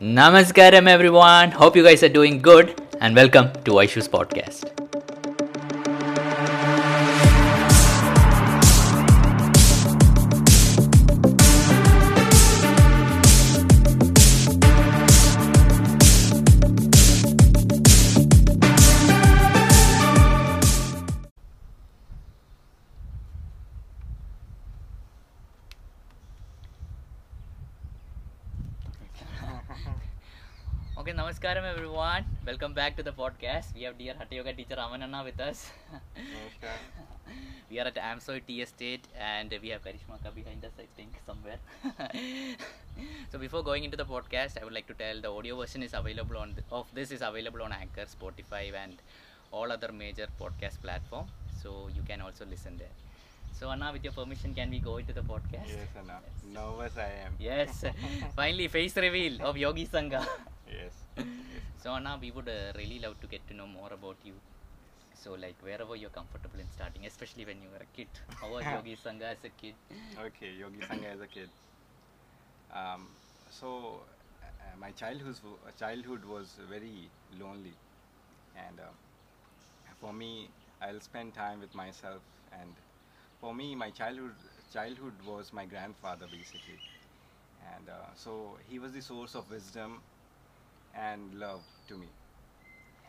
Namaskaram, everyone. Hope you guys are doing good, and welcome to Aishu's podcast. Namaskaram, everyone. Welcome back to the podcast. We have dear Hatha Yoga teacher Amananna with us. we are at Amsoy Tea Estate, and we have Karishmaka behind us, I think, somewhere. so before going into the podcast, I would like to tell the audio version is available on the, of this is available on Anchor, Spotify, and all other major podcast platform. So you can also listen there. So Anna, with your permission, can we go into the podcast? Yes, Anna. Nervous I am. Yes. Finally, face reveal of Yogi Sangha. Yes. So now we would uh, really love to get to know more about you. So like wherever you're comfortable in starting, especially when you were a kid. How was Yogi Sangha as a kid? Okay, Yogi Sangha as a kid. Um, so, uh, my childhood childhood was very lonely, and uh, for me, I'll spend time with myself. And for me, my childhood childhood was my grandfather basically, and uh, so he was the source of wisdom and love to me.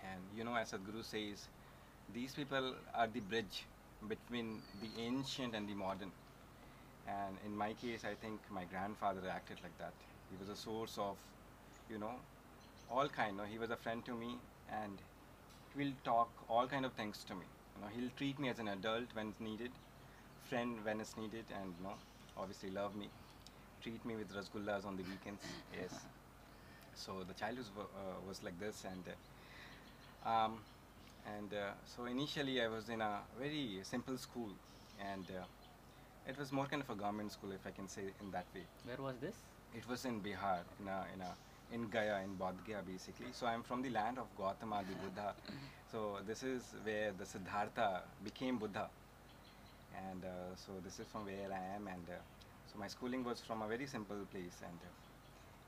And you know, as Sadhguru says, these people are the bridge between the ancient and the modern. And in my case, I think my grandfather acted like that. He was a source of, you know, all kind. No, he was a friend to me, and he will talk all kind of things to me. You know, he'll treat me as an adult when it's needed, friend when it's needed, and you know, obviously love me. Treat me with rasgullas on the weekends. Yes. So the childhood wa- uh, was like this, and uh, um, and uh, so initially I was in a very simple school, and uh, it was more kind of a government school, if I can say in that way. Where was this? It was in Bihar, in a in a in Gaya, in Bodh Gaya, basically. So I'm from the land of Gautama, the Buddha. So this is where the Siddhartha became Buddha, and uh, so this is from where I am, and uh, so my schooling was from a very simple place, and. Uh,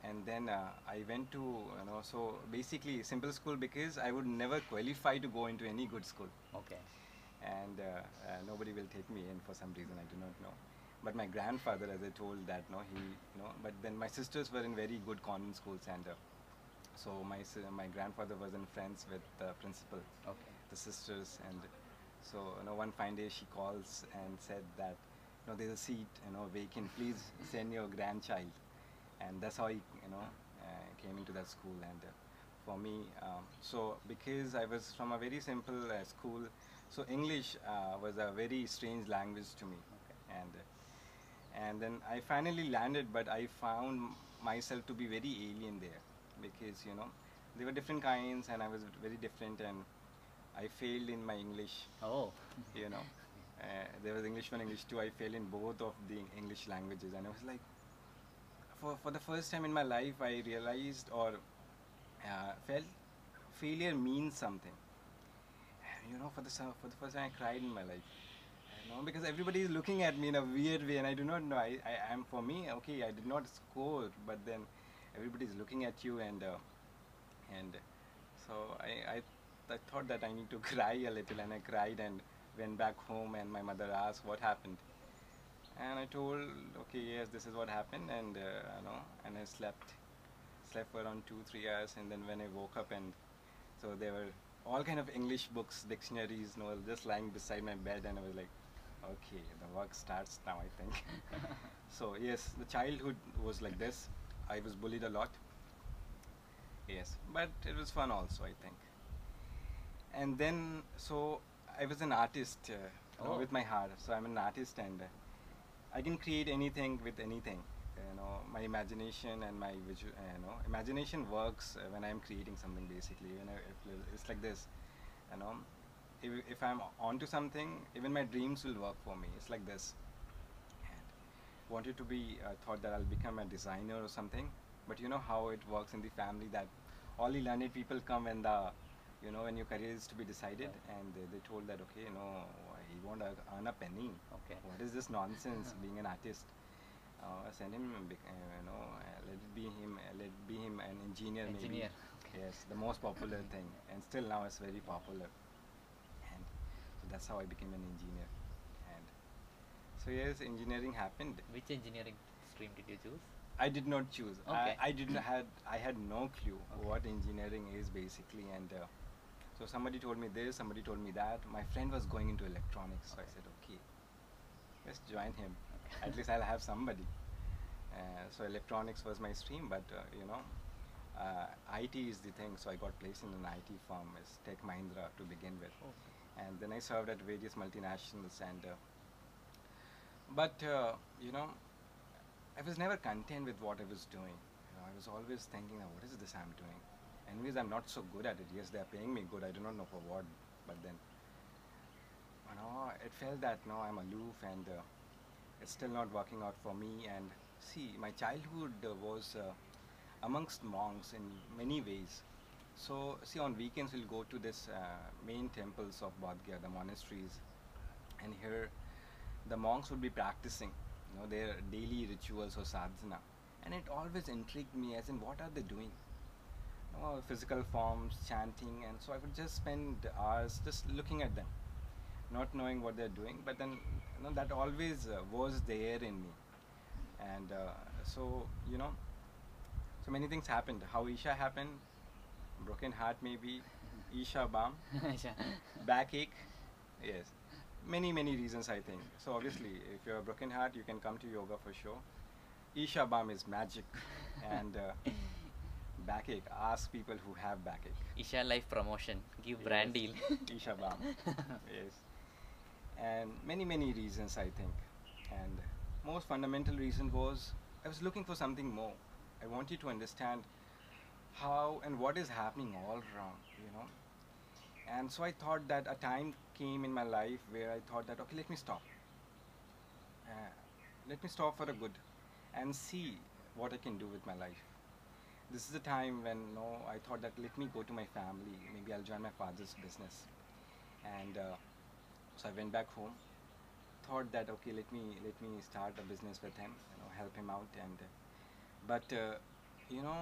and then uh, I went to you know so basically simple school because I would never qualify to go into any good school Okay. and uh, uh, nobody will take me in for some reason I do not know but my grandfather as I told that no he you know but then my sisters were in very good convent schools and uh, so my my grandfather was in friends with the principal Okay. the sisters and so you know one fine day she calls and said that you know there's a seat you know vacant please send your grandchild and that's how he you know uh, came into that school. And uh, for me um, so because i was from a very simple uh, school so english uh, was a very strange language to me. And uh, and then i finally landed but i found myself to be very alien there because you know there were different kinds and i was very different and i failed in my english Oh. you know. Uh, there was english one english two. I failed in both of the english languages and i was like for, for the first time in my life i realized or uh, felt failure means something. And you know for the for the first time i cried in my life. You know because everybody is looking at me in a weird way and i do not know i i am for me okay i did not score but then everybody is looking at you and uh, and so I, I I thought that I need to cry a little and I cried and went back home and my mother asked what happened and I told okay yes this is what happened and uh, you know and I slept slept for around two three hours and then when I woke up and so there were all kind of English books dictionaries you know just lying beside my bed and I was like okay the work starts now I think. So yes the childhood was like this. I was bullied a lot. Yes but it was fun also I think. And then so I was an artist uh, you know, Oh. with my heart. So I'm an artist and uh, I can create anything with anything you know my imagination and my visual you know imagination works uh, when I'm creating something basically you know it's like this you know if, if I'm onto something even my dreams will work for me it's like this. And wanted to be uh, thought that I'll become a designer or something but you know how it works in the family that all the learned people come when the you know when your career is to be decided and they, they told that okay you know won't earn a penny Okay. what is this nonsense being an artist uh, send him, uh, you know, uh, let it be him, uh, let it be him an engineer, Engineer, maybe. Yes, the most popular thing, and still now it's very popular. And so that's how I became an engineer. And so yes, engineering happened. Which engineering stream did you choose? I did not choose. Okay. I, I didn't had I had no clue what engineering is basically, and uh, so somebody told me this, somebody told me that. My friend was going into electronics, so I said, okay, let's join him. At least I'll have somebody. Uh, so electronics was my stream, but uh, you know, uh, IT is the thing. So I got placed in an IT firm as Tech Mahindra to begin with, and then I served at various multinationals and. But uh, you know, I was never content with what I was doing. You know, I was always thinking, "Oh, what is this I'm doing? Anyways, I'm not so good at it. Yes, they're paying me good. I do not know for what, but then, you know, it felt that now I'm aloof and uh, it's still not working out for me. And see, my childhood uh, was uh, amongst monks in many ways. So, see, on weekends we'll go to this uh, main temples of Bodh Gaya, the monasteries, and here the monks would be practicing, you know, their daily rituals or sadhana, and it always intrigued me as in what are they doing? Know, physical forms, chanting, and so I would just spend hours just looking at them, not knowing what they're doing, but then you know that always uh, was there in me, and uh, so you know, so many things happened. How Isha happened, broken heart maybe, Isha balm backache yes. Many many reasons i think. So obviously if you're a broken heart you can come to yoga for sure. Isha balm is magic. And uh, backache. Ask people who have backache. Isha Life promotion. Give brand deal. Isha balm yes. And many many reasons i think. And most fundamental reason was i was looking for something more. I wanted to understand how and what is happening all around you know? And so i thought that a time came in my life where i thought that okay let me stop. Uh, let me stop for a good and see what i can do with my life this is the time when no i thought that let me go to my family. Maybe i'll join my father's business. And uh, so i went back home thought that okay let me let me start a business with him you know help him out. And uh, but uh, you know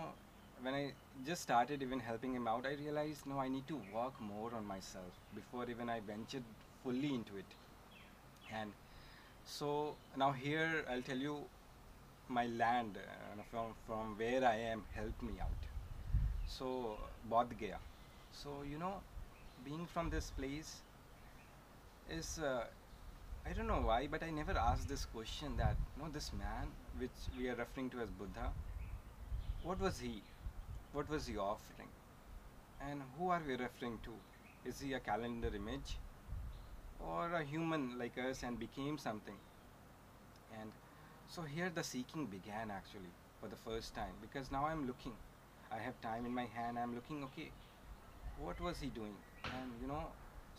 when i just started even helping him out i realized no i need to work more on myself before even i ventured fully into it. And so now here i'll tell you my land uh, from from where i am helped me out so Bodh Gaya. so you know being from this place is uh, I don't know why, but I never asked this question that, no, this man, which we are referring to as Buddha, what was he? What was he offering? And who are we referring to? Is he a calendar image? Or a human like us and became something? And so here the seeking began actually for the first time because now I'm looking. I have time in my hand, I'm looking, okay, what was he doing? And you know,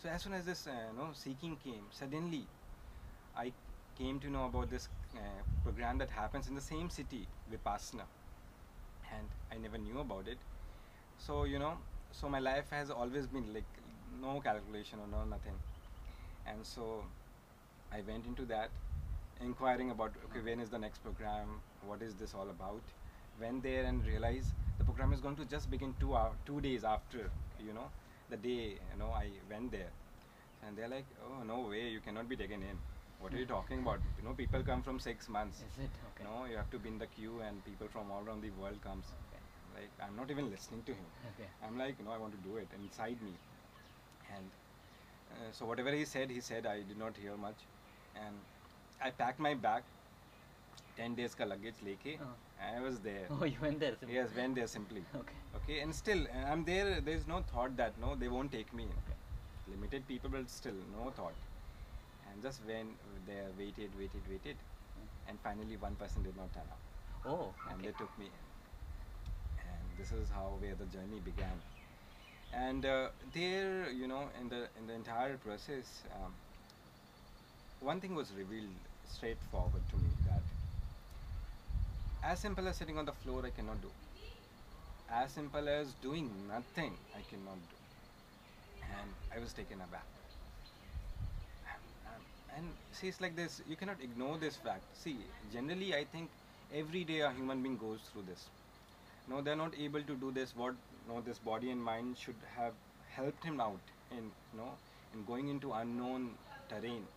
so as soon as this uh, you know seeking came, suddenly I came to know about this uh, program that happens in the same city, Vipassana, and I never knew about it. So you know, so my life has always been like no calculation or no nothing, and so I went into that, inquiring about okay when is the next program, what is this all about. Went there and realized the program is going to just begin two hour, two days after you know the day you know I went there, and they're like, oh no way, you cannot be taken in. What are you talking about? You know, people come from six months. Is it? Okay. You know, you have to be in the queue, and people from all around the world comes. Okay. Like I'm not even listening to him. Okay. I'm like, no, I want to do it inside me. And uh, so whatever he said, he said. I did not hear much, and I packed my bag. Ten days ka luggage leke. Oh. I was there. Oh, you went there. simply. Yes, went there simply. Okay. Okay, and still uh, I'm there. There's no thought that no, they won't take me. Okay. Limited people, but still no thought. And just went there, waited, waited, waited, and finally one person did not turn up, Oh, and they took me in. And this is how where the journey began. And uh, there, you know, in the in the entire process, um, one thing was revealed straightforward to me that as simple as sitting on the floor, I cannot do. As simple as doing nothing, I cannot do. And I was taken aback. Um, and see, it's like this. You cannot ignore this fact. See, generally, I think every day a human being goes through this. No, they're not able to do this. What no, this body and mind should have helped him out in you know in going into unknown terrain.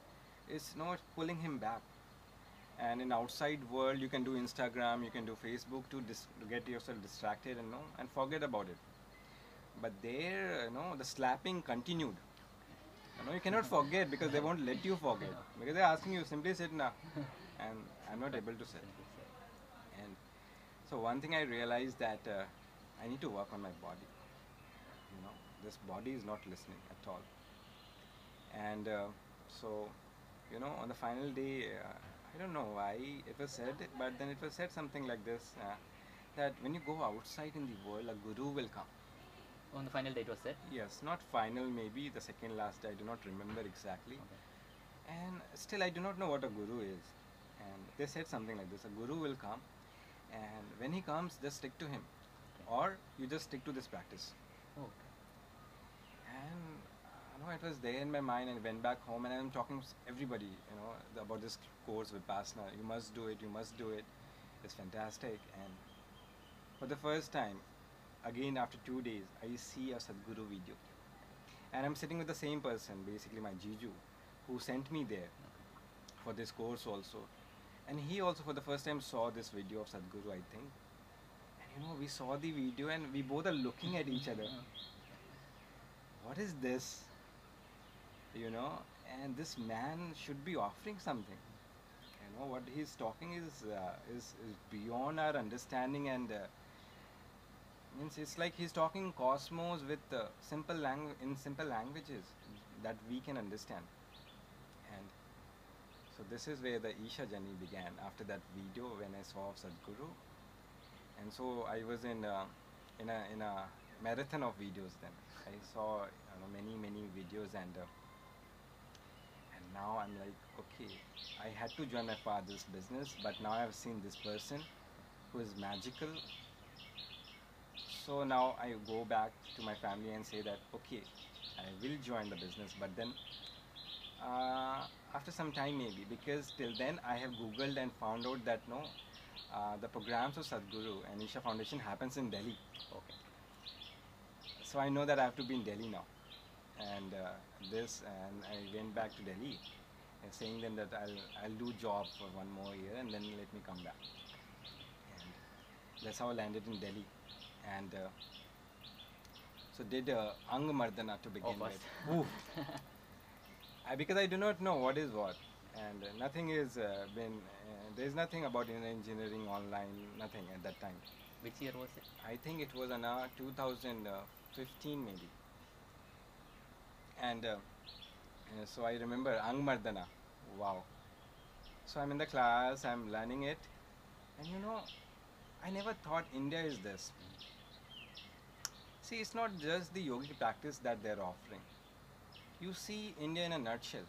Is you know pulling him back. And in outside world, you can do Instagram, you can do Facebook to, dis- to get yourself distracted and know and forget about it. But there, you know, the slapping continued. You know, you cannot forget because they won't let you forget because they're asking you simply sit now, and I'm not able to sit. And so one thing I realized that uh, I need to work on my body. You know, this body is not listening at all. And uh, so, you know, on the final day, uh, I don't know why it was said, but then it was said something like this: uh, that when you go outside in the world, a guru will come. On the final day it was said. Yes, not final, maybe the second last day. I do not remember exactly. Okay. And still, I do not know what a guru is. And they said something like this: a guru will come, and when he comes, just stick to him, Okay. or you just stick to this practice. Okay. And you know, it was there in my mind, and went back home, and I'm talking to everybody, you know, about this course with Vipassana. You must do it. You must do it. It's fantastic. And for the first time, again after two days, I see a Sadhguru video, and I'm sitting with the same person, basically my Jiju, who sent me there for this course also. And he also for the first time saw this video of Sadhguru, I think. And you know, we saw the video and we both are looking at each other. What is this? You know, and this man should be offering something. You know, what he's talking is uh, is, is beyond our understanding and uh, means it's like he's talking cosmos with uh, simple language in simple languages that we can understand. And so this is where the Isha journey began after that video when I saw Sadhguru. And so I was in uh, in a in a marathon of videos then. I saw you know, many many videos and uh, and now I'm like okay I had to join my father's business but now I've seen this person who is magical. So now I go back to my family and say that okay I will join the business but then uh, after some time maybe because till then I have googled and found out that no uh, the programs of Sadhguru and Isha Foundation happens in Delhi Okay. so I know that I have to be in Delhi now and uh, this and I went back to Delhi and saying them that I'll I'll do job for one more year and then let me come back and that's how I landed in Delhi and uh, so did uh, Angamardana to begin first. with I, because I do not know what is what, and uh, nothing is uh, been. Uh, there is nothing about engineering online. Nothing at that time. Which year was it? I think it was in uh, 2015 maybe. And uh, so I remember Angamardana. Wow. So I'm in the class. I'm learning it, and you know, I never thought India is this. See, it's not just the yogic practice that they're offering. You see India in a nutshell.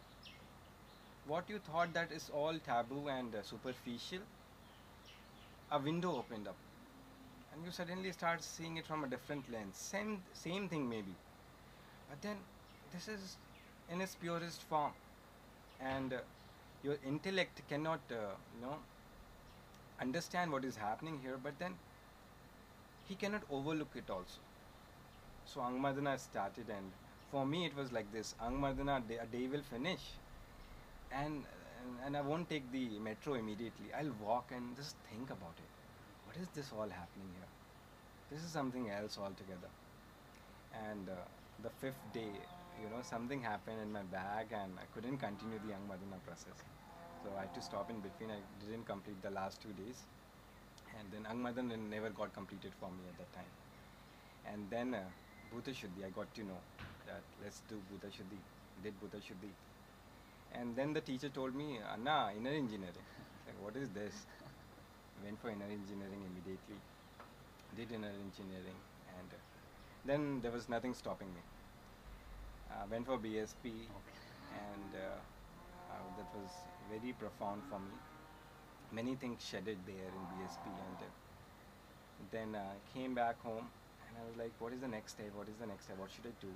What you thought that is all taboo and uh, superficial, a window opened up, and you suddenly start seeing it from a different lens. Same, same thing maybe, but then this is in its purest form, and uh, your intellect cannot, uh, you know, understand what is happening here. But then he cannot overlook it also. So Angamardana started, and for me it was like this: Angamardana, a day will finish, and, and and I won't take the metro immediately. I'll walk and just think about it. What is this all happening here? This is something else altogether. And uh, the fifth day, you know, something happened in my bag, and I couldn't continue the Angamardana process. So I had to stop in between. I didn't complete the last two days, and then Angamardana never got completed for me at that time. And then uh, Bhuta Shuddhi, I got to know that let's do Bhuta Shuddhi. Did Bhuta Shuddhi. And then the teacher told me, Anna, inner engineering. like, what is this? Went for inner engineering immediately. Did inner engineering. And uh, then there was nothing stopping me. Went for BSP. And uh, uh, that was very profound for me. Many things shedded there in BSP. And uh, then uh, came back home and I was like, what is the next step? What is the next step? What should I do?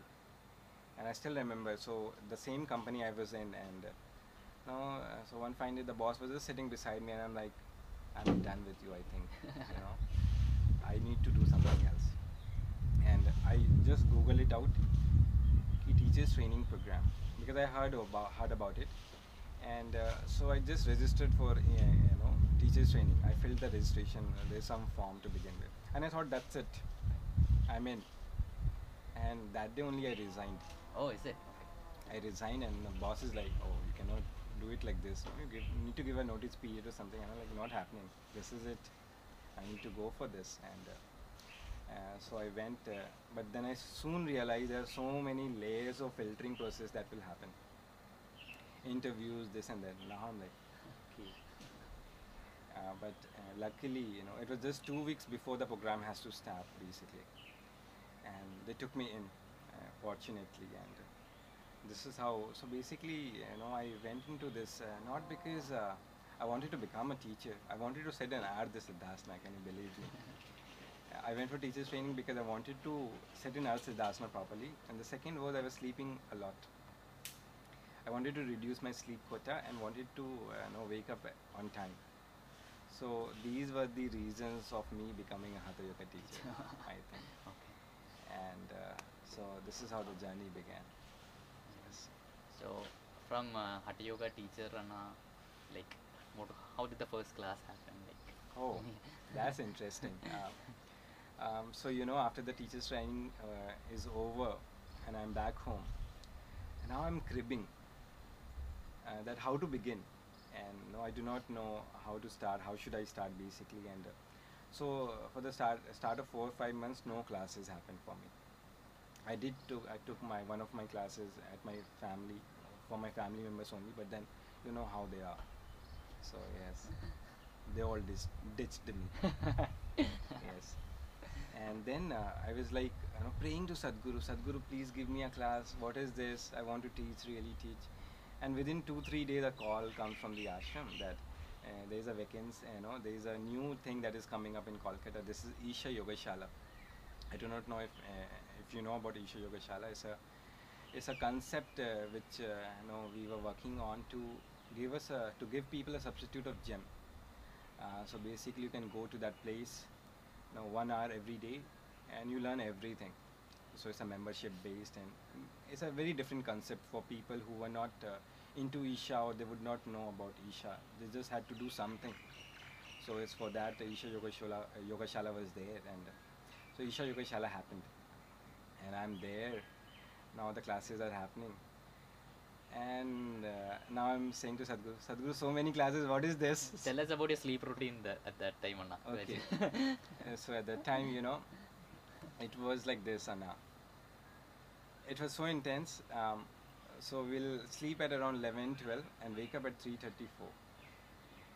And I still remember, so the same company I was in, and uh, No, uh, so one fine day the boss was just sitting beside me, and I'm like, I'm done with you. I think, you know, I need to do something else. And I just Google it out. He teaches training program because I heard about heard about it, and uh, so I just registered for uh, you know teachers training. I filled the registration. there's some form to begin with, and I thought that's it. I'm in. And that day only I resigned. Oh, is it? I resigned and the boss is like, oh, you cannot do it like this. You give, need to give a notice period or something. And I'm like, not happening. This is it. I need to go for this. And uh, uh, so I went, uh, but then I soon realized there are so many layers of filtering process that will happen. Interviews, this and that. Now I'm like, okay. Uh, but uh, luckily, you know, it was just two weeks before the program has to start, basically. And they took me in, uh, fortunately, and this is how. So basically, you know, I went into this not because I wanted to become a teacher. I wanted to set an art this Siddhasana. Can you believe me? I went for teachers training because I wanted to set in Siddhasana properly, and the second was I was sleeping a lot. I wanted to reduce my sleep quota and wanted to uh, you know wake up on time. So these were the reasons of me becoming a Hatha Yoga teacher, I think. Okay. And uh, so this is how the journey began. Yes. So from uh, Hatha Yoga teacher and uh, like what, how did the first class happen? Like Oh, that's interesting. Um, um, so you know, after the teachers' training uh, is over, and I'm back home, now I'm cribbing. Uh, that how to begin, and no, I do not know how to start. How should I start, basically? And uh, so uh, for the start start of four or five months, no classes happened for me. I did took I took my one of my classes at my family for my family members only, but then you know how they are. So yes, they all dis- ditched me. yes. And then uh, I was like, you know, praying to Sadhguru, Sadhguru, please give me a class. What is this? I want to teach, really teach. And within two, three days, a call comes from the ashram that uh, there is a vacancy, you know, there is a new thing that is coming up in Kolkata. This is Isha Yogashala. I do not know if uh, if you know about Isha Yogashala. It's a it's a concept uh, which uh, you know we were working on to give us a to give people a substitute of gem. Uh, so basically, you can go to that place, know, one hour every day, and you learn everything. So it's a membership based, and it's a very different concept for people who were not uh, into Isha or they would not know about Isha. They just had to do something. So it's for that uh, Isha Yogashala, uh, Yogashala was there, and uh, so Isha Yogashala happened, and I'm there. Now the classes are happening, and uh, now I'm saying to Sadhguru, Sadhguru, so many classes. What is this? Tell us about your sleep routine the, at that time, Anna. Okay. Uh, so at that time, you know, it was like this, Anna. It was so intense. Um, so we'll sleep at around 11, 12 and wake up at 3.34.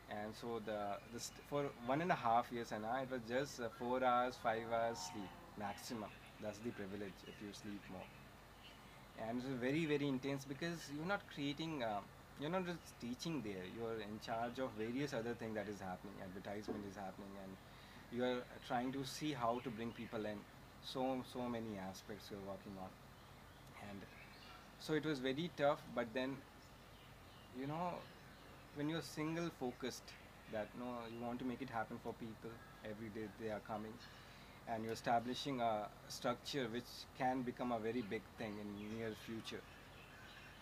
And so the, the st- for one and a half years, Anna, it was just uh, four hours, five hours sleep maximum. That's the privilege if you sleep more. And very, very intense because you're not creating, uh, you're not just teaching there. You're in charge of various other things that is happening. Advertisement is happening, and you're trying to see how to bring people in. So, so many aspects you're working on, and so it was very tough. But then, you know, when you're single focused, that no, you want to make it happen for people every day they are coming, and you're establishing a structure which can become a very big thing in near future.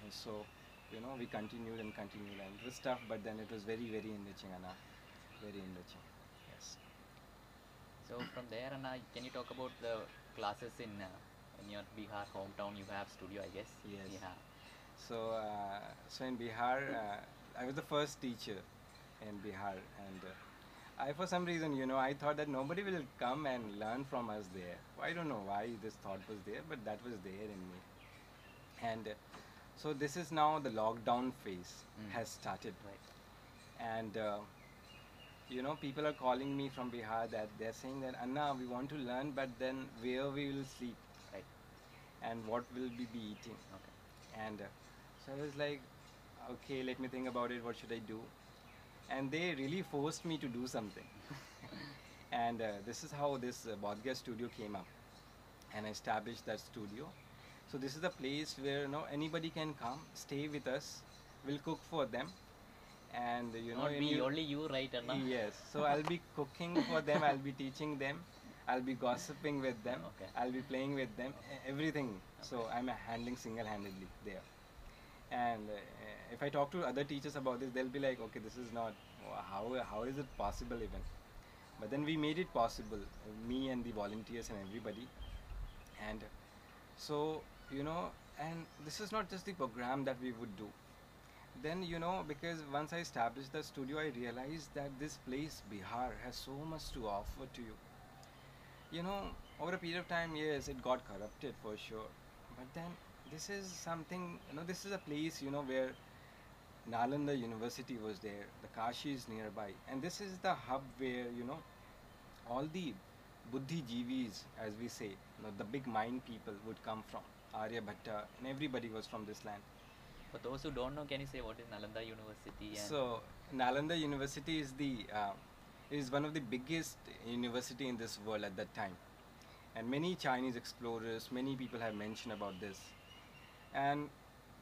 And so, you know, we continued and continued, and it was tough, but then it was very, very enriching, Anna. Very enriching. Yes. So from there, Anna, can you talk about the classes in uh, in your Bihar hometown? You have studio, I guess. Yes. Yeah. So, uh, so in Bihar, uh, I was the first teacher in Bihar, and uh, I, for some reason, you know, I thought that nobody will come and learn from us there. I don't know why this thought was there, but that was there in me. And uh, so this is now the lockdown phase Mm. has started, Right. and uh, you know, people are calling me from Bihar that they're saying that Anna, we want to learn, but then where we will sleep Right. and what will we be eating. Okay. And uh, so I was like, okay, let me think about it. What should I do? And they really forced me to do something. and uh, this is how this uh, Bodhgaya studio came up. And I established that studio. So this is a place where you know anybody can come, stay with us, we'll cook for them, and you know, Not and me, you- only you, right, Anna? Yes. So I'll be cooking for them. I'll be teaching them. I'll be gossiping with them. Okay. I'll be playing with them. Everything. So I'm handling single-handedly there. And uh, if I talk to other teachers about this, they'll be like, "Okay, this is not. How how is it possible even?" But then we made it possible. Me and the volunteers and everybody. And so you know, and this is not just the program that we would do then you know because once i established the studio i realized that this place bihar has so much to offer to you you know over a period of time yes it got corrupted for sure but then this is something you know this is a place you know where nalanda university was there. The kashi is nearby. And this is the hub where you know all the buddhijeevis as we say you know, the big mind people would come from. Aryabhatta and everybody was from this land. For those who don't know, can you say what is Nalanda University? So Nalanda University is the uh, is one of the biggest university in this world at that time, and many Chinese explorers, many people have mentioned about this, and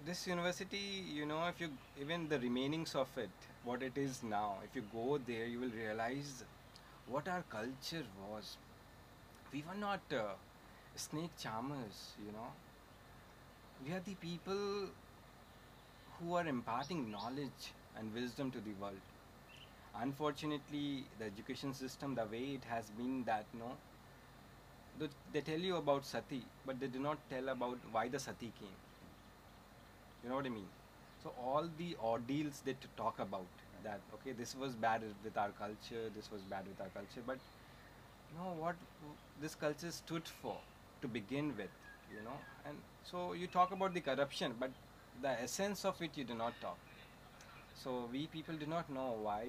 this university, you know, if you even the remainings of it, what it is now, if you go there, you will realize what our culture was. We were not uh, snake charmers, you know. We are the people who are imparting knowledge and wisdom to the world. Unfortunately, the education system, the way it has been that, no, th- they tell you about sati, but they do not tell about why the sati came. You know what I mean? So all the ordeals they talk about that okay, this was bad with our culture, this was bad with our culture, but you know what this culture stood for to begin with, you know, and so you talk about the corruption, but the essence of it you do not talk. So we people do not know why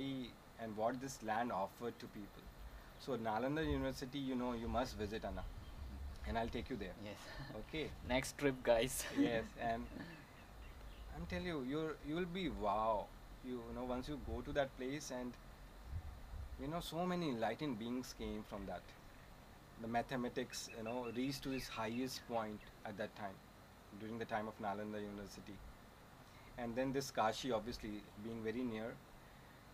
and what this land offered to people. So Nalanda University, you know, you must visit Anna, and I'll take you there. yes. Okay. Next trip, guys. yes, and I'm telling you, you're you will be wow. You, you know, once you go to that place and you know, so many enlightened beings came from that. The mathematics, you know, reached to its highest point at that time, during the time of Nalanda University. And then this Kashi, obviously being very near,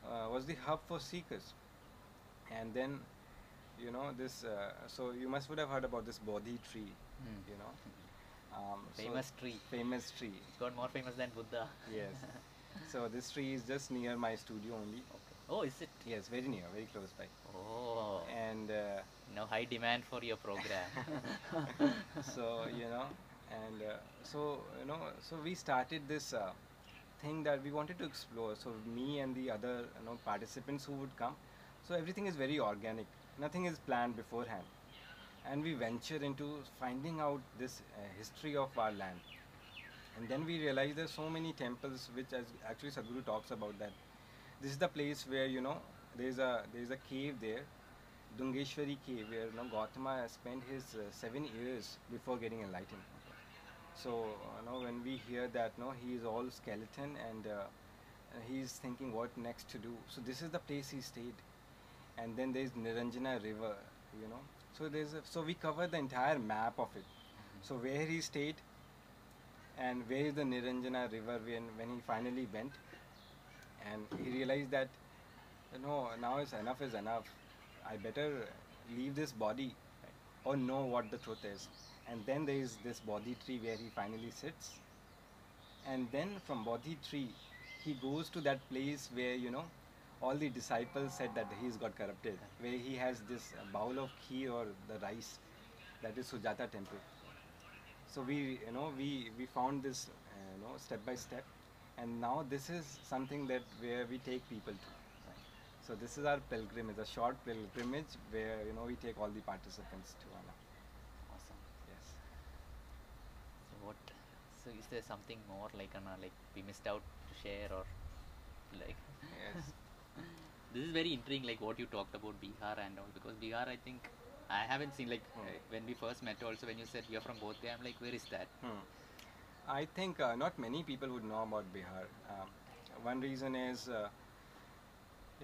uh, was the hub for seekers. And then, you know, this. Uh, so you must would have heard about this Bodhi tree, Hmm. you know. Um, so- Famous tree. Famous tree. It's got more famous than Buddha. Yes. so this tree is just near my studio only. okay. Oh, is it? Yes, very near, very close by. Oh. And uh, now high demand for your program. so you know, and uh, so you know, so we started this uh, thing that we wanted to explore. So me and the other you know participants who would come. So everything is very organic. Nothing is planned beforehand, and we venture into finding out this uh, history of our land. And then we realized there's so many temples, which as actually Sadhguru talks about that. This is the place where you know there's a there's a cave there, Dungeshwari cave, where you know Gautama spent his uh, seven years before getting enlightened. So you know when we hear that, no, he is all skeleton and uh, he's thinking what next to do. So this is the place he stayed, and then there's Niranjana River, you know. So there's a, so we cover the entire map of it. So where he stayed, and where is the Niranjana River when when he finally went, and he realized that, you know, now is enough is enough. I better leave this body, or know what the truth is. And then there is this Bodhi tree where he finally sits, and then from Bodhi tree, he goes to that place where you know all the disciples said that he's got corrupted, where he has this bowl of kheer or the rice, that is Sujata temple. So we, you know, we we found this, uh, you know, step by step, and now this is something that where we take people to. So this is our pilgrimage, a short pilgrimage where you know we take all the participants to Anna. awesome. Yes. So what? So is there something more like Anna, like we missed out to share or like? Yes. this is very intriguing, like what you talked about Bihar and all, because Bihar, I think I haven't seen like Hmm. uh, when we first met. Also, when you said you're from both I'm like, where is that? Hmm. I think uh, not many people would know about Bihar. Um, one reason is, uh,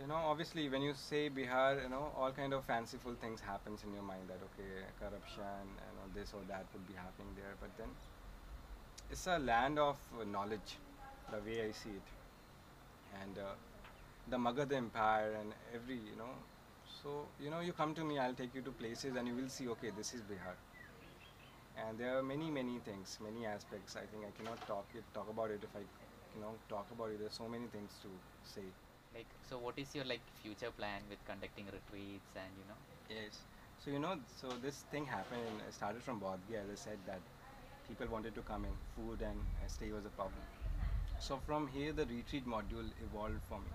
you know, obviously when you say Bihar, you know, all kind of fanciful things happens in your mind that okay, corruption, you know, this or that would be happening there. But then, it's a land of uh, knowledge. the way I see it, and uh, the Magadh Empire and every you know. So you know, you come to me, I'll take you to places, and you will see. Okay, this is Bihar, and there are many many things, many aspects. I think I cannot talk it talk about it if I you know talk about it. There's so many things to say. Like, so what is your like future plan with conducting retreats and you know? Yes. So you know, so this thing happened. It started from Bodh Gaya, as I said that people wanted to come in, food and uh, stay was a problem. So from here, the retreat module evolved for me,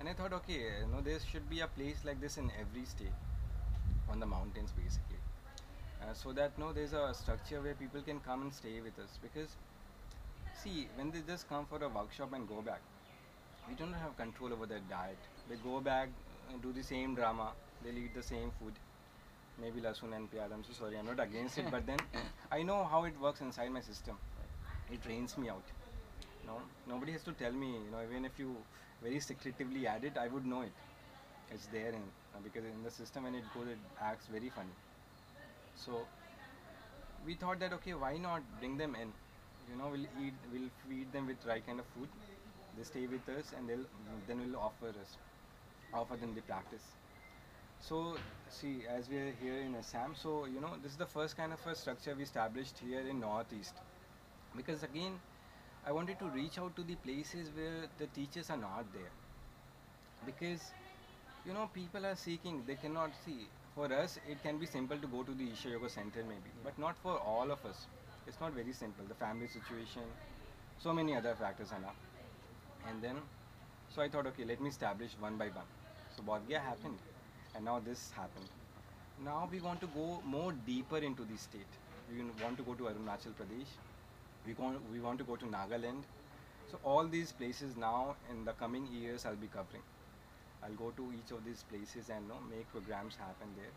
and I thought, okay, you know, there should be a place like this in every state, on the mountains basically, uh, so that you no, there's a structure where people can come and stay with us. Because, see, when they just come for a workshop and go back, we don't have control over their diet. They go back, uh, do the same drama, they'll eat the same food. Maybe lasun and pyaz. I'm so sorry, I'm not against it, but then I know how it works inside my system. It drains me out. You No, nobody has to tell me. You know, even if you very secretively add it, I would know it. It's there in uh, because in the system when it goes, it acts very funny. So we thought that okay, why not bring them in? You know, we'll eat, we'll feed them with right kind of food. They stay with us, and they'll then we'll offer us, offer them the practice. So see, as we are here in Assam, so you know this is the first kind of a structure we established here in Northeast, because again, I wanted to reach out to the places where the teachers are not there, because you know people are seeking, they cannot see. For us, it can be simple to go to the Isha Yoga Center maybe, but not for all of us. It's not very simple. The family situation, so many other factors are now. And then, so I thought, okay, let me establish one by one. So Bodh Gaya happened, and now this happened. Now we want to go more deeper into the state. We want to go to Arunachal Pradesh. We want, we want to go to Nagaland. So all these places now in the coming years I'll be covering. I'll go to each of these places and you know, make programs happen there.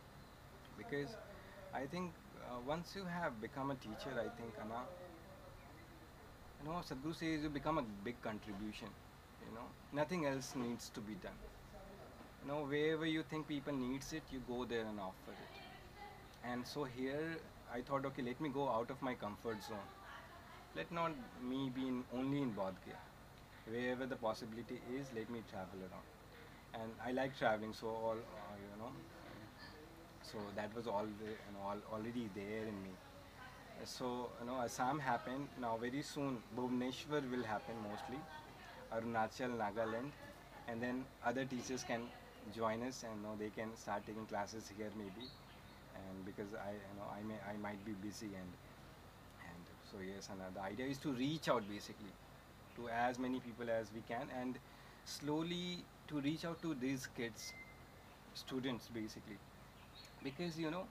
Because I think uh, once you have become a teacher, I think Anna, you know, Sadhguru says you become a big contribution. You know, nothing else needs to be done. You know, wherever you think people needs it, you go there and offer it. And so here, I thought, okay, let me go out of my comfort zone. Let not me be in, only in Bodh Gaya. Wherever the possibility is, let me travel around. And I like traveling, so all uh, you know. So that was all, the, you know, all already there in me. So you know, Assam happened. Now very soon, Bhubaneswar will happen mostly. Arunachal, Nagaland, and then other teachers can join us and you know, they can start taking classes here maybe. And because I, you know, I may, I might be busy and and so yes, and uh, the idea is to reach out basically to as many people as we can and slowly to reach out to these kids, students basically, because you know,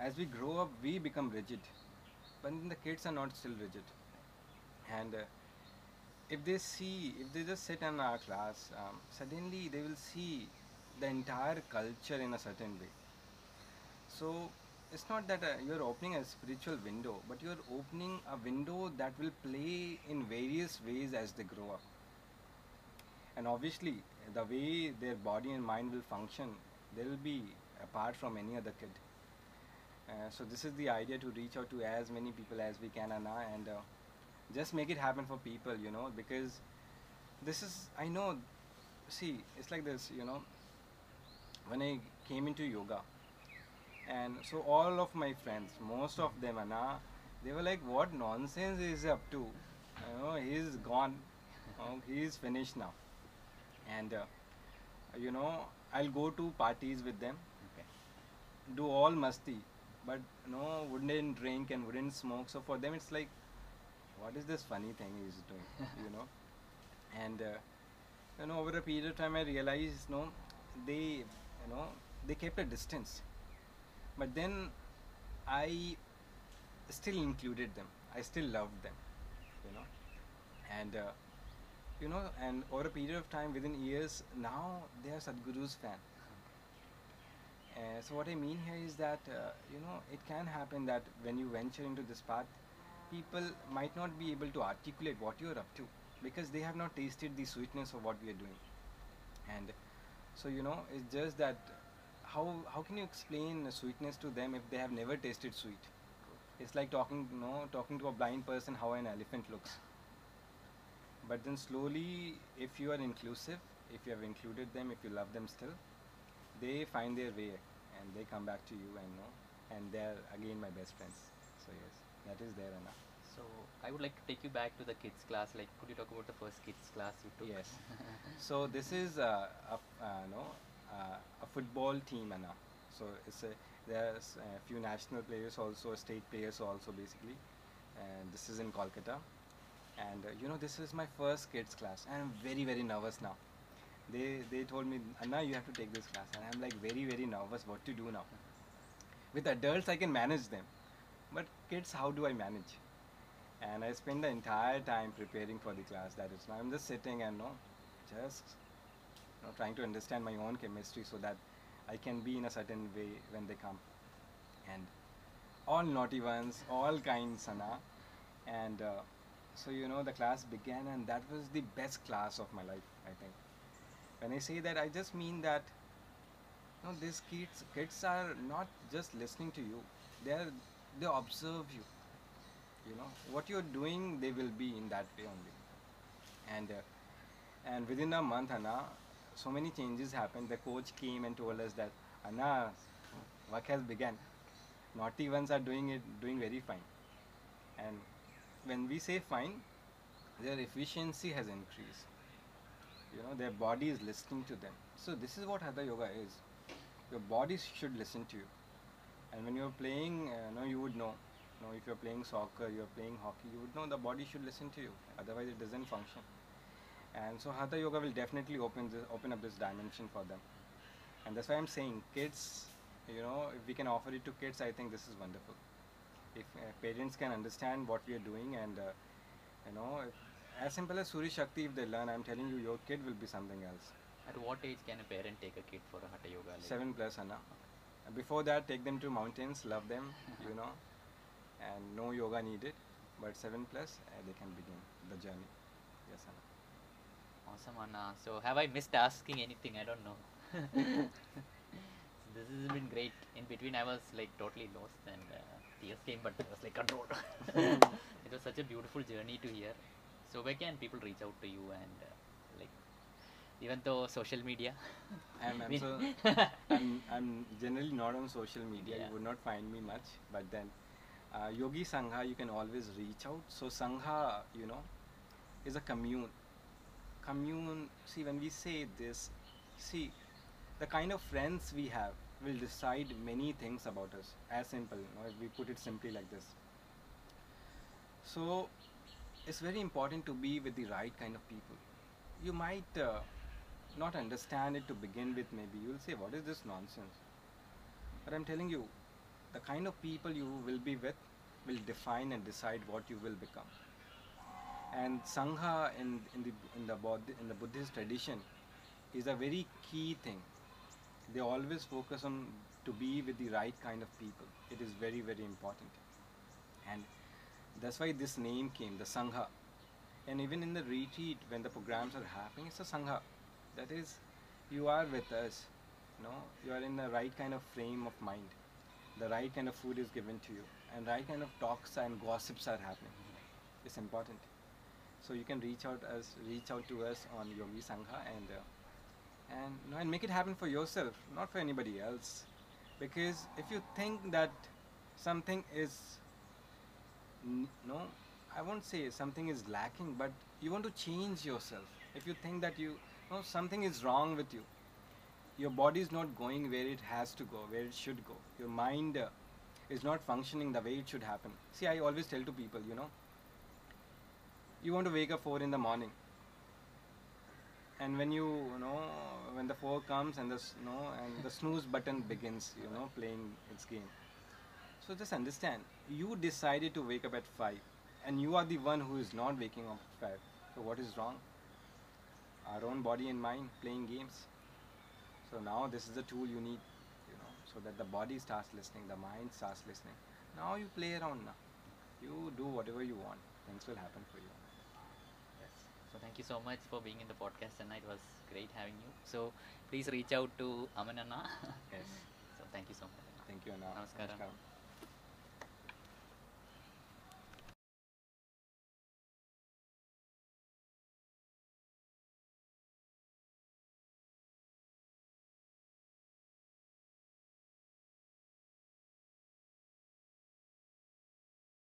as we grow up, we become rigid, but the kids are not still rigid, and. Uh, if they see, if they just sit in our class, um, suddenly they will see the entire culture in a certain way. So it's not that uh, you're opening a spiritual window, but you're opening a window that will play in various ways as they grow up. And obviously, the way their body and mind will function, they'll be apart from any other kid. Uh, so this is the idea to reach out to as many people as we can, Anna, and uh, just make it happen for people, you know, because this is, I know, see, it's like this, you know, when I came into yoga, and so all of my friends, most of them, Anna, they were like, what nonsense is he up to? You know, he's gone, oh, he's finished now. And, uh, you know, I'll go to parties with them, Okay. do all masti, but you no, wouldn't drink and wouldn't smoke. So for them, it's like, what is this funny thing he's doing, you know? And uh, you know, over a period of time, I realized, no, they, you know, they kept a distance. But then, I still included them. I still loved them, you know. And uh, you know, and over a period of time, within years, now they are Sadhguru's fan. Uh, so what I mean here is that uh, you know it can happen that when you venture into this path, people might not be able to articulate what you are up to because they have not tasted the sweetness of what we are doing. And so you know it's just that how how can you explain sweetness to them if they have never tasted sweet? It's like talking you know talking to a blind person how an elephant looks. but then slowly, if you are inclusive, if you have included them, if you love them still, they find their way and they come back to you and know, and they're again my best friends. So yes, that is there enough. So I would like to take you back to the kids class. Like, could you talk about the first kids class you took? Yes. So this is uh, a uh, no a football team Anna. So it's a there's a few national players also, state players also basically, and this is in Kolkata. And uh, you know this is my first kids class, and I'm very very nervous now. They they told me Anna you have to take this class, and I'm like very very nervous what to do now. With adults I can manage them, but kids how do I manage? and I spend the entire time preparing for the class. That is, now I'm just sitting and no, just you know, trying to understand my own chemistry so that I can be in a certain way when they come. And all naughty ones, all kinds, Sana. And uh, so you know, the class began, and that was the best class of my life. I think. When I say that, I just mean that. No, these kids, kids are not just listening to you. They are, they observe you you know what you're doing they will be in that way only and uh, and within a month anna so many changes happened. The coach came and told us that anna work has begun. Naughty ones are doing it doing very fine. And when we say fine their efficiency has increased. You know their body is listening to them. So this is what hatha yoga is. Your body should listen to you. And when you're playing uh, no you would know. You know, if you're playing soccer, you're playing hockey, you would know the body should listen to you. Otherwise, it doesn't function. And so, Hatha Yoga will definitely open this, open up this dimension for them. And that's why I'm saying, kids, you know, if we can offer it to kids, I think this is wonderful. If uh, parents can understand what we are doing, and uh, you know, if, as simple as Surya Shakti, if they learn, I'm telling you, your kid will be something else. At what age can a parent take a kid for a hatha yoga? Like Seven plus, Anna. Before that, take them to mountains, love them, you know, and no yoga needed. But seven plus, uh, they can begin the journey. Yes, Anna. Awesome, Anna. So, have I missed asking anything? I don't know. this has been great. In between, I was like totally lost, and uh, tears came, but I was like controlled. it was such a beautiful journey to hear. So, where can people reach out to you and uh, like, even though social media? I'm, I'm, so, I'm, I'm generally not on social media. Yeah. You would not find me much. But then, uh, Yogi Sangha, you can always reach out. So, Sangha, you know, is a commune. Commune, see, when we say this, see, the kind of friends we have will decide many things about us. As simple, you know, if we put it simply like this. So, it's very important to be with the right kind of people. You might uh, not understand it to begin with, maybe. You'll say, What is this nonsense? But I'm telling you, the kind of people you will be with will define and decide what you will become. And Sangha in, in, the, in, the, Buddh, in the Buddhist tradition is a very key thing. They always focus on to be with the right kind of people. It is very, very important. And that's why this name came, the Sangha. And even in the retreat, when the programs are happening, it's a Sangha. That is, you are with us. You know, you are in the right kind of frame of mind. The right kind of food is given to you, and right kind of talks and gossips are happening. It's important. So you can reach out us, reach out to us on Yogi Sangha, and uh, and you know, and make it happen for yourself, not for anybody else. Because if you think that something is no i won't say something is lacking but you want to change yourself. If you think that you no something is wrong with you your body is not going where it has to go where it should go. Your mind uh, is not functioning the way it should happen. See i always tell to people you know you want to wake up 4 in the morning and when you, you know when the 4 comes and the you know and the snooze button begins you know playing its game so just understand, you decided to wake up at 5 and you are the one who is not waking up at 5. So what is wrong? Our own body and mind playing games. So now this is the tool you need, you know, so that the body starts listening, the mind starts listening. Now you play around now. You do whatever you want. Things will happen for you. So thank you so much for being in the podcast, and it was great having you. So please reach out to Aman Anna. Yes. so thank you so much. Thank you, Anna. Namaskaram. Namaskaram.